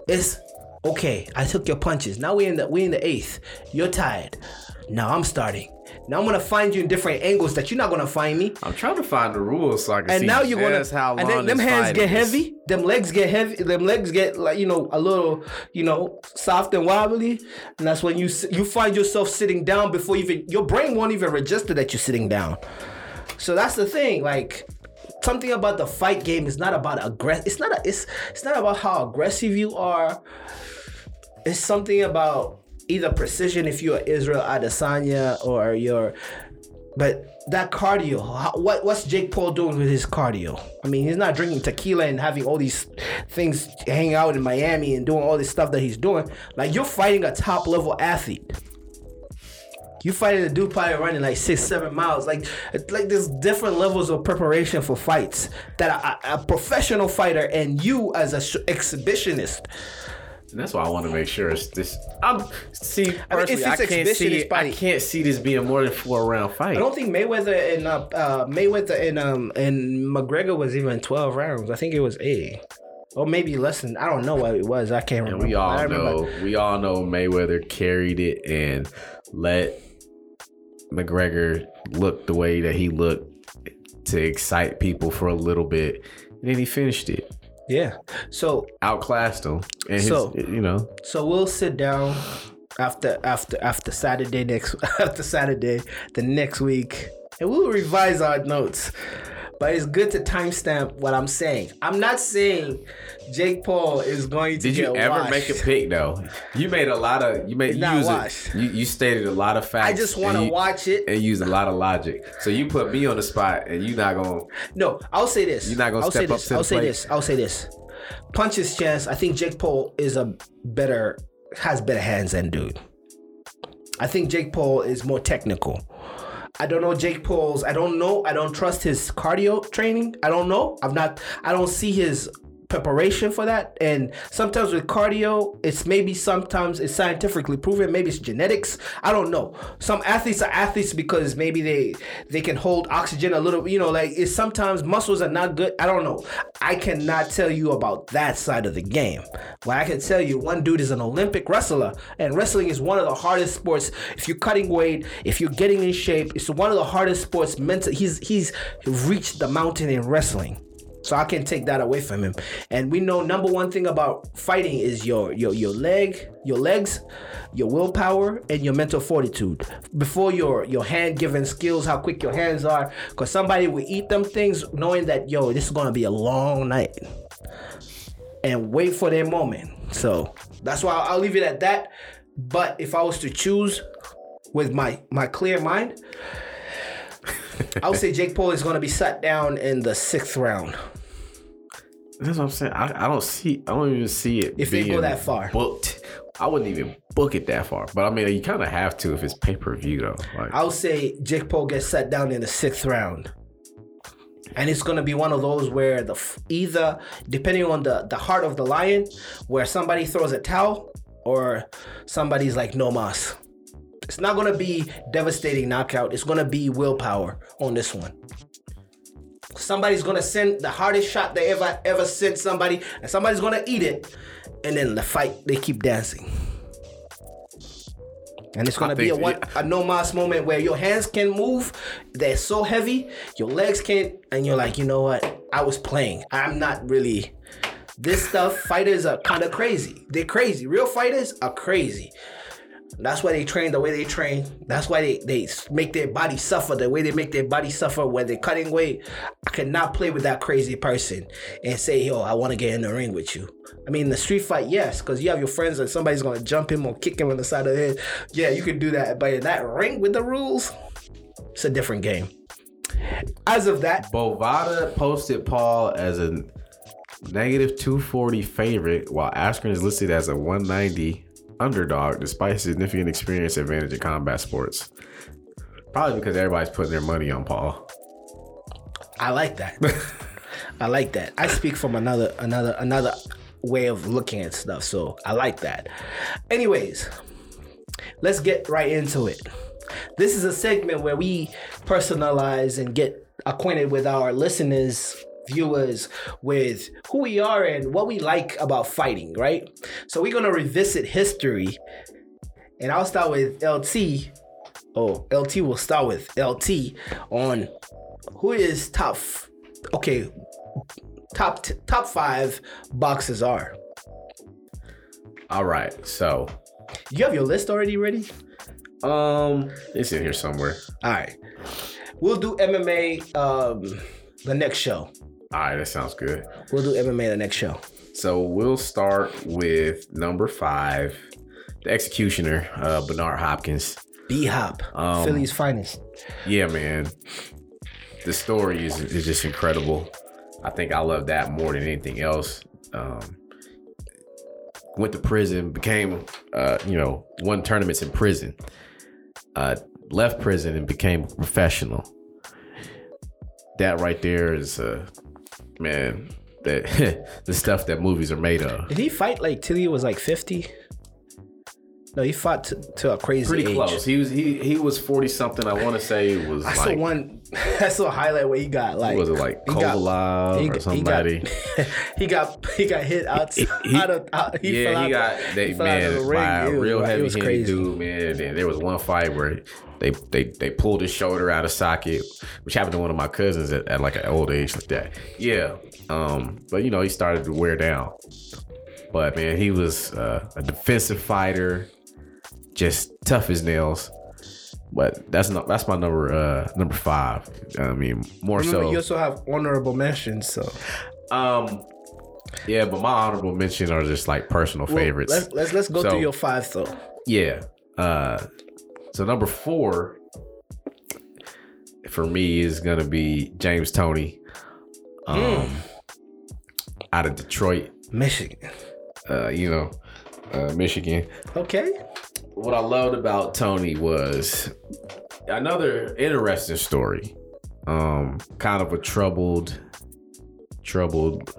It's okay, I took your punches. Now we're in the we're in the eighth. You're tired. Now I'm starting. Now I'm gonna find you in different angles that you're not gonna find me. I'm trying to find the rules so I can And see now you're gonna how long and then them hands get is. heavy, them legs get heavy, them legs get like you know a little you know soft and wobbly, and that's when you you find yourself sitting down before you even your brain won't even register that you're sitting down. So that's the thing, like something about the fight game is not about aggress. It's not a, it's it's not about how aggressive you are. It's something about either precision if you're Israel Adesanya or you're but that cardio, how, what what's Jake Paul doing with his cardio? I mean, he's not drinking tequila and having all these things hanging out in Miami and doing all this stuff that he's doing. Like you're fighting a top level athlete. You fighting a dude probably running like six, seven miles. Like, like there's different levels of preparation for fights that a, a professional fighter and you as a sh- exhibitionist. And that's why I want to make sure it's this. I'm see. I mean, Personally, I, it's can't see. I can't see this being more than four round fight. I don't think Mayweather and uh, uh, Mayweather and um and McGregor was even twelve rounds. I think it was eight, or maybe less than. I don't know what it was. I can't And remember. we all know, we all know Mayweather carried it and let McGregor looked the way that he looked to excite people for a little bit. And then he finished it, Yeah. So outclassed him, and his, So- you know, so we'll sit down after after after Saturday next after Saturday the next week, and we'll revise our notes. But it's good to timestamp what I'm saying. I'm not saying Jake Paul is going to Did you ever washed. make a pick though? You made a lot of you made you, it- you you stated a lot of facts. I just want to watch it. and use a lot of logic. So you put me on the spot, and you're not gonna. No, I'll say this. You're not gonna I'll step say up this. to the I'll say plate? this. I'll say this. Punches chance. I think Jake Paul is a better, has better hands than dude. I think Jake Paul is more technical. I don't know Jake Paul's. I don't know. I don't trust his cardio training. I don't know. I'm not. I don't see his preparation for that. And sometimes with cardio, it's maybe sometimes it's scientifically proven. Maybe it's genetics. I don't know. Some athletes are athletes because maybe they they can hold oxygen a little. You know, like it's sometimes muscles are not good. I don't know. I cannot tell you about that side of the game. Well, I can tell you, one dude is an Olympic wrestler, and wrestling is one of the hardest sports. If you're cutting weight, if you're getting in shape, it's one of the hardest sports. Mental. He's he's reached the mountain in wrestling. So I can take that away from him. And we know number one thing about fighting is your your your leg, your legs, your willpower, and your mental fortitude. Before your your hand giving skills, how quick your hands are. Cause somebody will eat them things knowing that yo, this is gonna be a long night. And wait for their moment. So that's why I'll leave it at that. But if I was to choose with my my clear mind, I would say Jake Paul is going to be sat down in the sixth round. That's what I'm saying. I, I don't see. I don't even see it. If they go that far. booked, I wouldn't even book it that far. But I mean, you kind of have to if it's pay per view though. Like, I would say Jake Paul gets set down in the sixth round. And it's gonna be one of those where the either depending on the the heart of the lion, where somebody throws a towel or somebody's like no mas. It's not gonna be devastating knockout. It's gonna be willpower on this one. Somebody's gonna send the hardest shot they ever ever sent somebody, and somebody's gonna eat it, and then the fight they keep dancing. And it's gonna I be a one a no mas moment where your hands can move, they're so heavy, your legs can't, and you're like, you know what? I was playing. I'm not really. This stuff, fighters are kind of crazy. They're crazy. Real fighters are crazy. That's why they train the way they train. That's why they, they make their body suffer the way they make their body suffer when they're cutting weight. I cannot play with that crazy person and say, yo, I want to get in the ring with you. I mean, the street fight, yes, because you have your friends and somebody's going to jump him or kick him on the side of the head. Yeah, you can do that. But in that ring with the rules, it's a different game. As of that, Bovada posted Paul as a negative 240 favorite, while Askren is listed as a 190 underdog, despite his significant experience advantage in combat sports. Probably because everybody's putting their money on Paul. I like that. I like that. I speak from another another another way of looking at stuff, so I like that. Anyways, let's get right into it. This is a segment where we personalize and get acquainted with our listeners, viewers, with who we are and what we like about fighting, right? So we're gonna revisit history, and I'll start with LT. Oh, LT will start with LT on who is top f- okay top t- top five boxes are All right, so you have your list already ready um, it's in here somewhere. all right we'll do mma um the next show All right, that sounds good. we'll do mma the next show So we'll start with number five, the executioner, uh, Bernard Hopkins. b-hop Um, philly's finest Yeah, man. The story is, is just incredible. I think I love that more than anything else. Um, went to prison, became, uh, you know, won tournaments in prison, uh, left prison and became a professional. That right there is, uh, man, that the stuff that movies are made of. did he fight like till he was like 50 no he fought to, to a crazy age. Pretty age. close. He was he he was forty something. I want to say it was I saw like one. I saw a highlight where he got like was it like he got- he, or he somebody? got he got he got hit out, He- out of out, he fell yeah, out he got the, they, he fell out of man the ring. by a real heavy was crazy. dude, man. And there was one fight where they they they pulled his shoulder out of socket, which happened to one of my cousins at, at like an old age like that. Yeah, um, but you know he started to wear down. But man, he was uh, a defensive fighter, just tough as nails. But that's not that's my number uh number five. I mean, more Remember, so you also have honorable mentions. So um, yeah, but my honorable mentions are just like personal Well, favorites. Let's let's let's go So- through your five though. yeah. Uh, so number four for me is gonna be James Toney, um, out of Detroit. Michigan. Uh, you know, uh, Michigan. Okay. What I loved about Toney was another interesting story. Um, kind of a troubled, troubled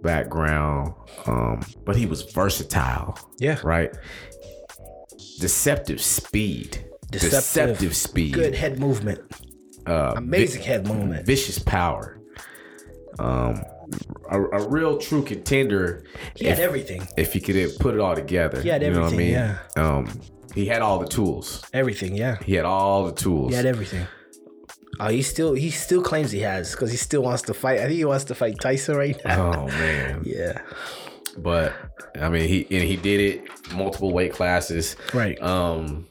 background. Um, but he was versatile, Yeah. right? Deceptive speed. Deceptive. Deceptive, speed. Good head movement. Uh, Amazing head movement. vicious power. Um, a, a real true contender. He had if, everything. if he could put it all together. He had you know what I everything, mean? Um, he had all the tools. Everything, yeah. He had all the tools. He had everything. Oh, he still he still claims he has because he still wants to fight. I think he wants to fight Tyson right now. oh man. Yeah. But I mean, he and he did it multiple weight classes. Right. Um,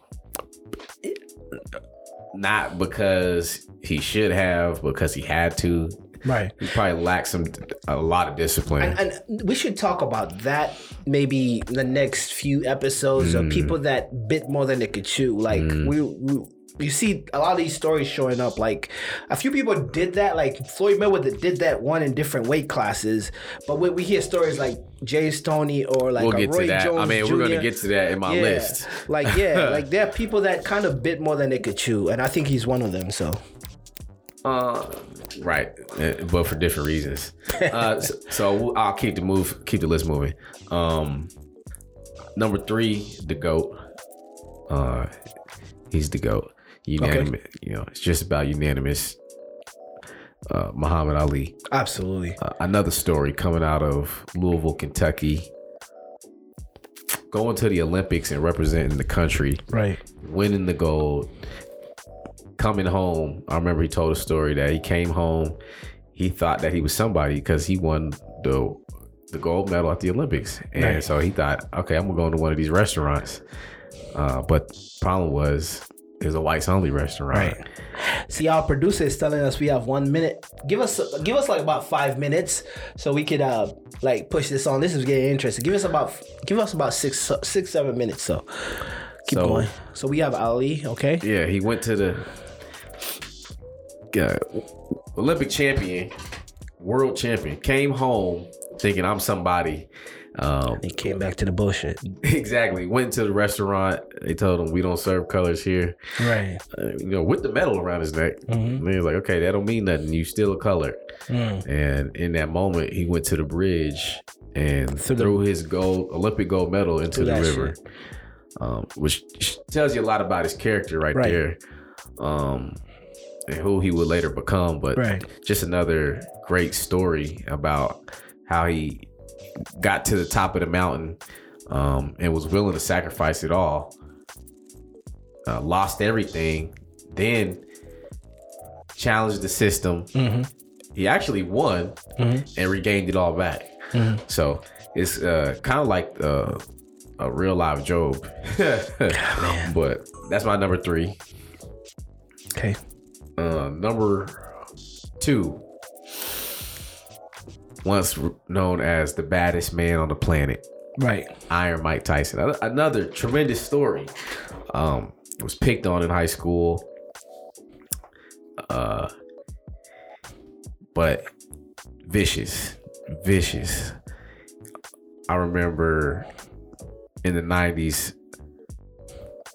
not because he should have, because he had to. Right. He probably lacked some a lot of discipline. And, and we should talk about that maybe the next few episodes Mm. of people that bit more than they could chew. Like we, we you see a lot of these stories showing up. Like a few people did that. Like Floyd Mayweather did that one in different weight classes. But when we hear stories like James Toney or like we'll a get Roy to that. Jones I mean, Jr., we're gonna get to that in my yeah, list. like yeah, like there are people that kind of bit more than they could chew, and I think he's one of them. So Uh, right, Uh, but for different reasons. Uh, so, so I'll keep the move, keep the list moving. Um, number three, the goat. Uh, he's the goat. Unanimous. You know, it's just about unanimous. Uh, Muhammad Ali. absolutely, Uh, another story coming out of Louisville, Kentucky. Going to the Olympics and representing the country right, winning the gold, coming home. I remember he told a story that he came home. He thought that he was somebody because he won the the gold medal at the Olympics, and Right. so he thought, okay, I'm gonna go into one of these restaurants. Uh, but problem was, it was a whites only restaurant. right. See, our producer is telling us we have one minute. Give us give us like about five minutes so we could uh like push this on. This is getting interesting. Give us about give us about six six seven minutes. So keep So- going. So we have Ali. Okay. Yeah, he went to the uh, Olympic champion, world champion, came home thinking I'm somebody. Um, He came back to the bullshit. Exactly. Went to the restaurant. They told him we don't serve colors here. Right. Uh, you know, with the medal around his neck. And he was like, okay, that don't mean nothing. You still a color. Mm. And in that moment, he went to the bridge and threw his gold Olympic gold medal into the river. Um, which tells you a lot about his character right, Right. there. Um, and who he would later become. But Right. just another great story about how he got to the top of the mountain um, and was willing to sacrifice it all. Uh, lost everything, then challenged the system. Mm-hmm. He actually won and regained it all back. Mm-hmm. So it's uh, kind of like uh, a real live Job. but that's my number three. Okay. Uh, number two, once known as the baddest man on the planet, Right. Iron Mike Tyson. Another tremendous story. Um, was picked on in high school. Uh, but vicious, vicious. I remember in the '90s,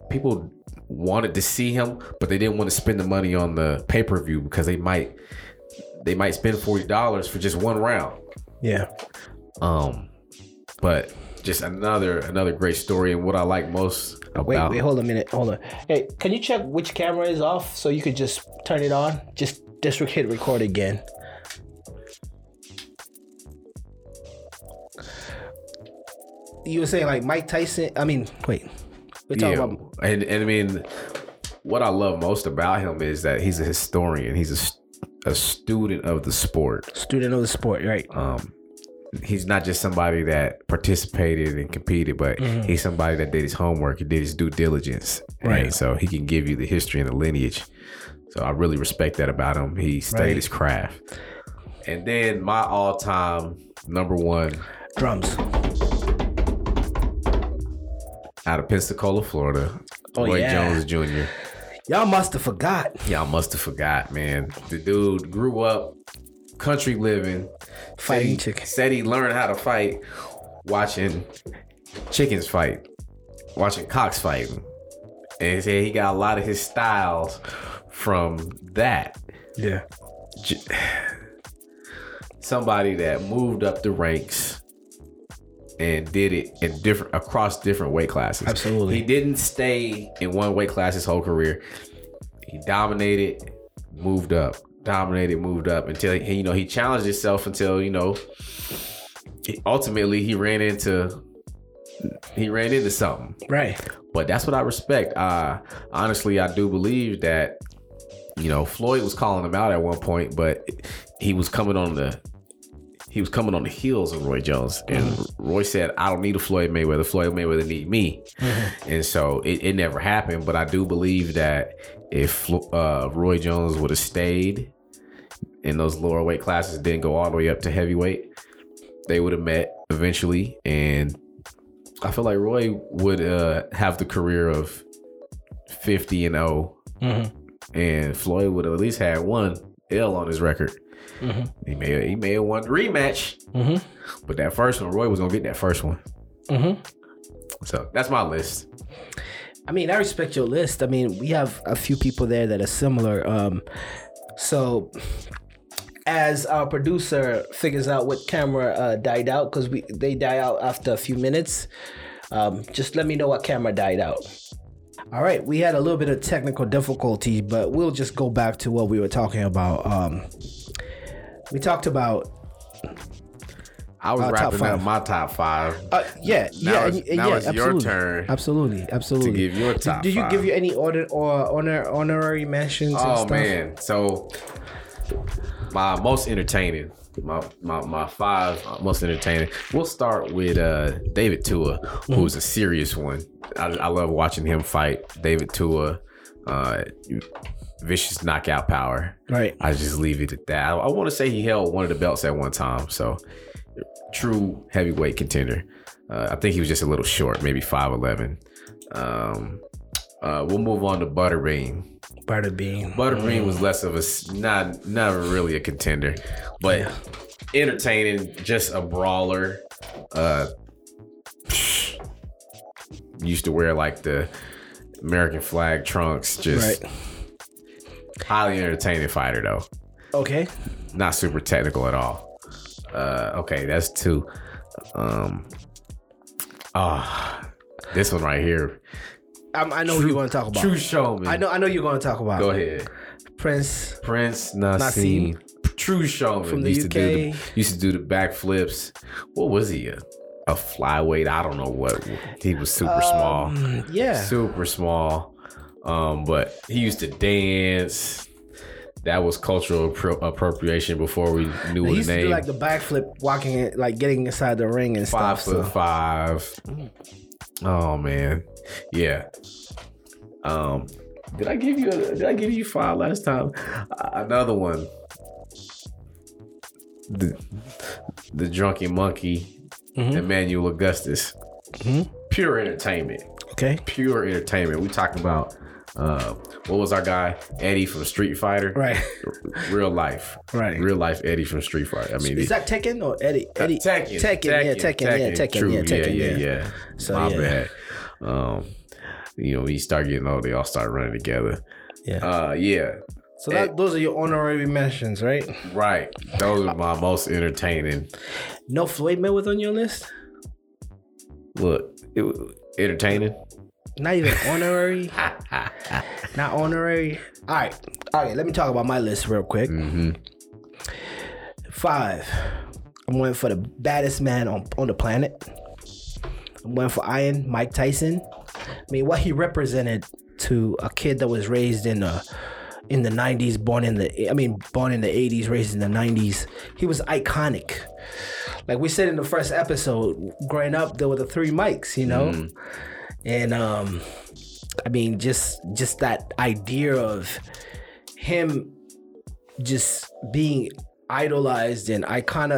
people wanted to see him, but they didn't want to spend the money on the pay per view because they might they might spend forty dollars for just one round. Yeah. Um, but just another another great story, and what I like most about Wait, wait, hold a minute. Hold on. Hey, can you check which camera is off so you could just turn it on? Just just hit record again. You were saying like Mike Tyson. I mean, wait. Yeah, about and and I mean, what I love most about him is that he's a historian. He's a a student of the sport. student of the sport, right? Um, he's not just somebody that participated and competed, but he's somebody that did his homework. He did his due diligence, Right. And so he can give you the history and the lineage. So I really respect that about him. He stayed Right. his craft. And then my all-time number one Drums. Out of Pensacola, Florida, Oh, Roy yeah. Jones Jr. Y'all must have forgot. Y'all must have forgot, man. The dude grew up country living, Fighting said he, chickens. Said he learned how to fight watching chickens fight, watching cocks fighting, and he said he got a lot of his styles from that. Yeah. Somebody that moved up the ranks and did it in different across different weight classes. Absolutely. He didn't stay in one weight class his whole career. He dominated, moved up, dominated, moved up until he, you know he challenged himself until you know ultimately he ran into he ran into something. Right. But that's what I respect. Uh honestly, I do believe that you know Floyd was calling him out at one point, but he was coming on the he was coming on the heels of Roy Jones, and Roy said, "I don't need a Floyd Mayweather. Floyd Mayweather need me," and so it, it never happened. But I do believe that if uh, Roy Jones would have stayed in those lower weight classes, didn't go all the way up to heavyweight, they would have met eventually, and I feel like Roy would uh, have the career of fifty and 0 and Floyd would have at least had one L on his record. He may he may have won the rematch, but that first one, Roy was gonna get that first one. So that's my list. I mean, I respect your list. I mean, we have a few people there that are similar. Um, so as our producer figures out what camera uh, died out, because we they die out after a few minutes, um, just let me know what camera died out. All right, we had a little bit of technical difficulty, but we'll just go back to what we were talking about. Um, we talked about I was Uh, wrapping up my top five. Uh, yeah, Now yeah, it's- and- now yeah, it's your absolutely. turn Absolutely, absolutely. To give your top Did, did you give you any order or honor honorary mentions? and Oh stuff? man, so my most entertaining, my my my five most entertaining. We'll start with uh David Tua, who's a serious one. I, I love watching him fight. David Tua, uh, vicious knockout power. Right. I just leave it at that. I, I want to say he held one of the belts at one time. So true heavyweight contender. Uh, I think he was just a little short, maybe five eleven. Um, uh, we'll move on to Butterbean. Butterbean. Butterbean was less of a not not really a contender, but entertaining, just a brawler. Uh, used to wear like the American flag trunks, just Right. Highly entertaining fighter though. Okay. Not super technical at all. Uh, okay, that's two. Um, ah, this one right here, I'm, I know who you want to talk about. true showman. I know. I know you're going to talk about. Go ahead. Prince. Prince Naseem, true showman From the used to do UK. the used to do the backflips. What was he? A, a flyweight? I don't know what. He was super small, Mm, yeah. super small. Um, but he used to dance. That was cultural appro- appropriation before we knew he his used name. like the backflip, walking, it, like getting inside the ring and five stuff. foot so- five. Oh man, yeah. Um, did I give you? A, did I give you five last time? Uh, another one. The the drunken monkey, Mm-hmm. Emmanuel Augustus. Pure entertainment. Okay. Pure entertainment. We talking about. Uh, what was our guy Eddie from Street Fighter? Right. Real life, Right. Real life Eddie from Street Fighter. I mean, Is that Tekken or Eddie? Eddie. Tekken, Tekken. Yeah. Tekken. Yeah. Tekken. True. Yeah. Tekken. yeah, Yeah. yeah, yeah. So, My yeah. bad. Um, you know, when you start getting old, they all start running together. Yeah. Uh, yeah, So that those are your honorary mentions, right? right. Those are my most entertaining. No Floyd Mayweather on your list. Look, it entertaining. Not even honorary. Not honorary. All right. All right. Let me talk about my list real quick. Mm-hmm. Five. I'm going for the baddest man on, on the planet. I'm going for Iron Mike Tyson. I mean, what he represented to a kid that was raised in the in the 90s, born in the I mean, born in the 80s, raised in the 90s. He was iconic. Like we said in the first episode, growing up, there were the three mics, you know, and um, I mean, just just that idea of him just being idolized and icon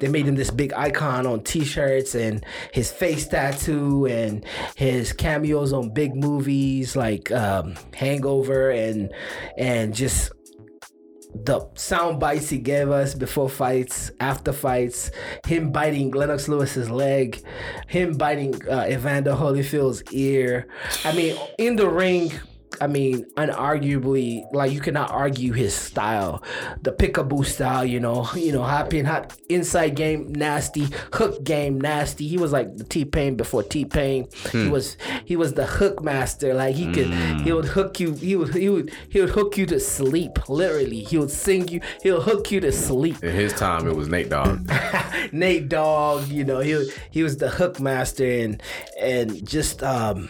they made him this big icon on t-shirts and his face tattoo and his cameos on big movies like um hangover and and just the sound bites he gave us before fights, after fights, him biting Lennox Lewis's leg, him biting uh, Evander Holyfield's ear. I mean, in the ring, I mean, unarguably, like you cannot argue his style, the peekaboo style. You know, you know, hopping, hot inside game, nasty hook game, nasty. He was like the T Pain before T Pain. He was he was the hook master. Like he could he would hook you. He would he would he would hook you to sleep. Literally, he would sing you. He'll hook you to sleep. In his time, it was Nate Dogg. Nate Dogg, you know, he he was the hook master and and just um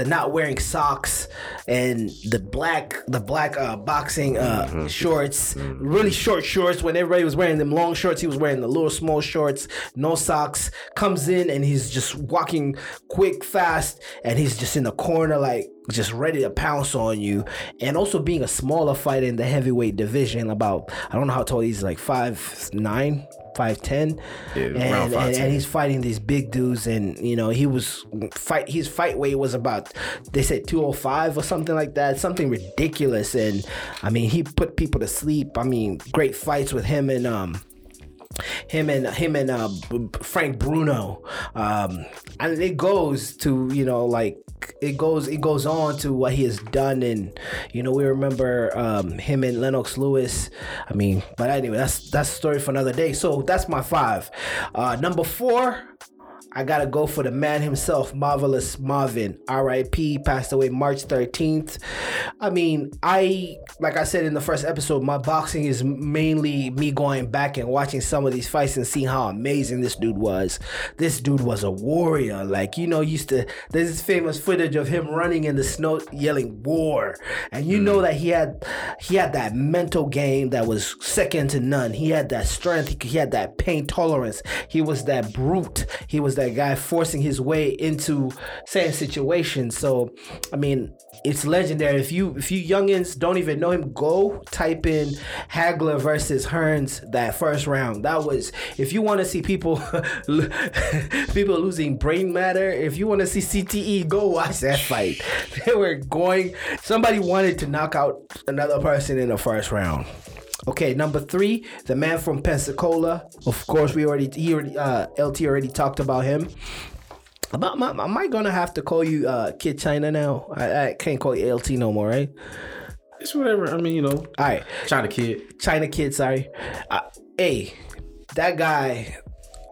the not wearing socks and the black the black uh boxing uh shorts. Really short shorts. When everybody was wearing them long shorts he was wearing the little small shorts no socks. Comes in and he's just walking quick fast and he's just in the corner like just ready to pounce on you. And also being a smaller fighter in the heavyweight division about i don't know how tall he's like five nine five ten, Yeah, and, and, and he's fighting these big dudes, and you know he was fight. His fight weight was about they said two hundred five or something like that, something ridiculous. And I mean, he put people to sleep. I mean, great fights with him and um him and him and uh, Frank Bruno, um, and it goes to you know like it goes it goes on to what he has done, and you know we remember um, him and Lennox Lewis. I mean, but anyway, that's that's a story for another day. So that's my five. Uh, number four. I gotta go for the man himself, Marvelous Marvin. R.I.P. Passed away March 13th. I mean, I like I said in the first episode, my boxing is mainly me going back and watching some of these fights and seeing how amazing this dude was. This dude was a warrior. Like, you know, used to there's this famous footage of him running in the snow yelling war. And you know mm. that he had he had that mental game that was second to none. He had that strength, he had that pain tolerance. He was that brute. He was that guy forcing his way into certain situations. So, I mean, it's legendary. If you if you youngins don't even know him, go type in Hagler versus Hearns that first round. That was if you want to see people people losing brain matter. If you want to see CTE, go watch that fight. They were going. Somebody wanted to knock out another person in the first round. Okay, number three, the man from Pensacola. Of course, we already he already uh, LT already talked about him. About my, am I gonna have to call you uh, Kid China now? I, I can't call you LT no more, right? It's whatever. I mean, you know, All right, China kid. China Kid. Sorry. Uh, hey, that guy,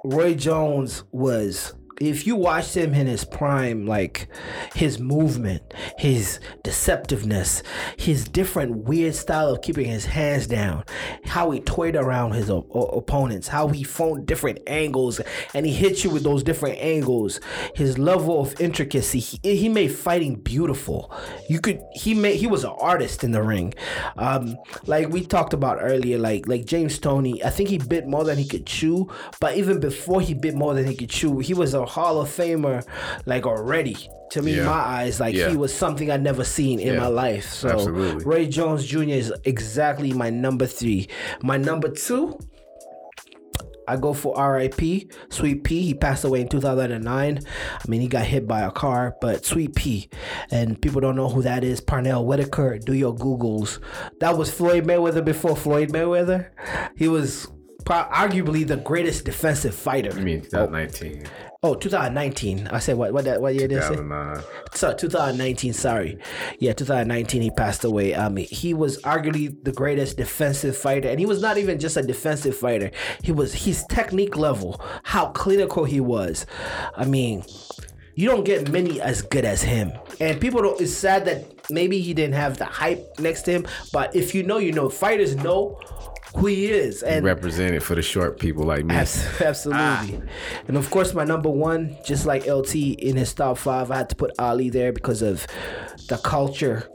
Roy Jones was. If you watched him in his prime, like his movement, his deceptiveness, his different weird style of keeping his hands down, how he toyed around his o- o- opponents, how he found different angles and he hit you with those different angles, his level of intricacy, he, he made fighting beautiful. You could he made he was an artist in the ring. Um, like we talked about earlier, like like James Toney, I think he bit more than he could chew, but even before he bit more than he could chew, he was a Hall of Famer like already. To me, Yeah. my eyes, like Yeah. he was something I'd never seen in Yeah. my life. So Absolutely. Ray Jones Jr. is exactly my number three. My number two, I go for RIP, Sweet P. He passed away in 2009. I mean, he got hit by a car, but Sweet P. And people don't know who that is. Pernell Whitaker. Do your Googles. That was Floyd Mayweather before Floyd Mayweather. He was arguably the greatest defensive fighter. I mean, 2019, Oh, 2019. I said what? What? That, what year did I say? 2009. So 2019, sorry. Yeah, 2019 he passed away. Um he was arguably the greatest defensive fighter and he was not even just a defensive fighter. He was his technique level, how clinical he was. I mean, you don't get many as good as him. And people don't it's sad that maybe he didn't have the hype next to him, but if you know, you know. Fighters know who he is and Represented for the short people like me. Abs- Absolutely. Ah. And of course, my number one, just like LT in his top five, I had to put Ali there because of the culture.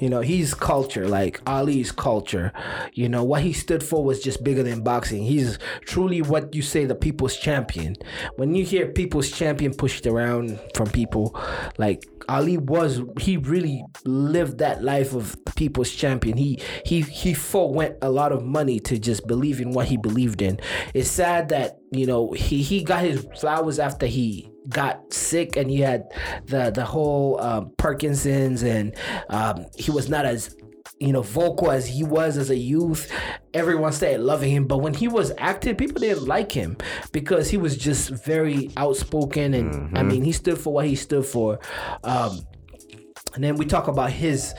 You know, he's culture, like Ali's culture. You know, what he stood for was just bigger than boxing. He's truly what you say the people's champion. When you hear people's champion pushed around from people, like Ali was, he really lived that life of people's champion. He he he forewent a lot of money to just believe in what he believed in. It's sad that you know he he got his flowers after he got sick and he had the the whole um, Parkinson's and um, he was not as you know, vocal as he was as a youth, everyone started loving him. But when he was acting, people didn't like him because he was just very outspoken, and mm-hmm. I mean, he stood for what he stood for. Um, and then we talk about his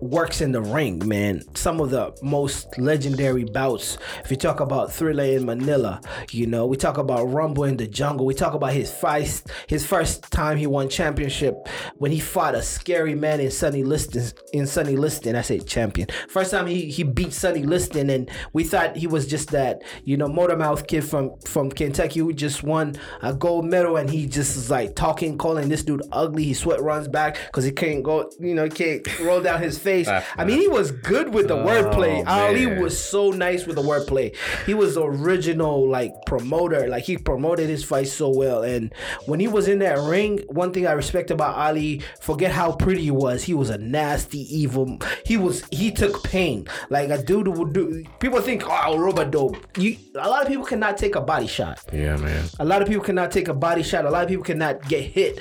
works in the ring, man. Some of the most legendary bouts. If you talk about Thrilla in Manila, you know, we talk about Rumble in the Jungle. We talk about his fight, his first time he won championship when he fought a scary man in Sonny Liston. In Sonny Liston, I say champion. First time he he beat Sonny Liston, and we thought he was just that, you know, motor mouth kid from from Kentucky who just won a gold medal, and he just is like talking, calling this dude ugly. He sweat runs back because he can't go, you know, can't roll down his face. I mean, he was good with the oh, wordplay. Ali was so nice with the wordplay. He was original like promoter. Like he promoted his fight so well. And when he was in that ring, one thing I respect about Ali, forget how pretty he was. He was a nasty, evil. He was he took pain. Like a dude would do. People think, oh, rope-a-dope. You a lot of people cannot take a body shot. Yeah, man. A lot of people cannot take a body shot. A lot of people cannot get hit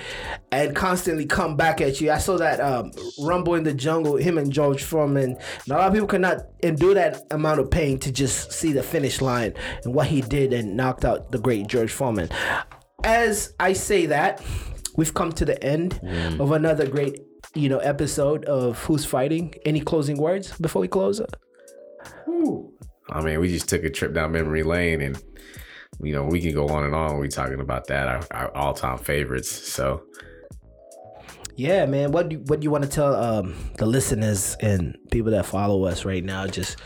and constantly come back at you. I saw that um, Rumble in the Jungle. Him and George Foreman. And a lot of people cannot endure that amount of pain to just see the finish line and what he did and knocked out the great George Foreman. As I say that, we've come to the end mm. of another great, you know, episode of Who's Fighting. Any closing words before we close? I mean, we just took a trip down memory lane and you know, we can go on and on. We talking about that, our, our all time favorites. So yeah, man. What do what do you want to tell um, the listeners and people that follow us right now? Just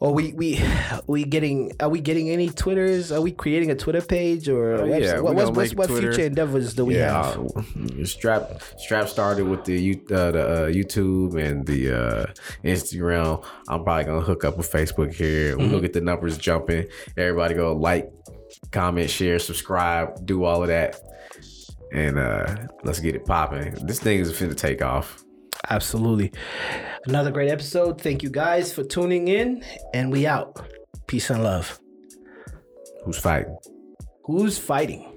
or we we we getting are we getting any twitters? Are we creating a twitter page or uh, yeah, what, what's, what's, what future endeavors do we yeah, have? uh, strap strap started with the uh, the uh, youtube and the uh, instagram. I'm probably gonna hook up with facebook here. We're mm-hmm. gonna get the numbers jumping. Everybody go like comment share subscribe do all of that and uh let's get it popping. This thing is finna take off. Absolutely. Another great episode. Thank you guys for tuning in, and we out. Peace and love. Who's fighting? Who's fighting?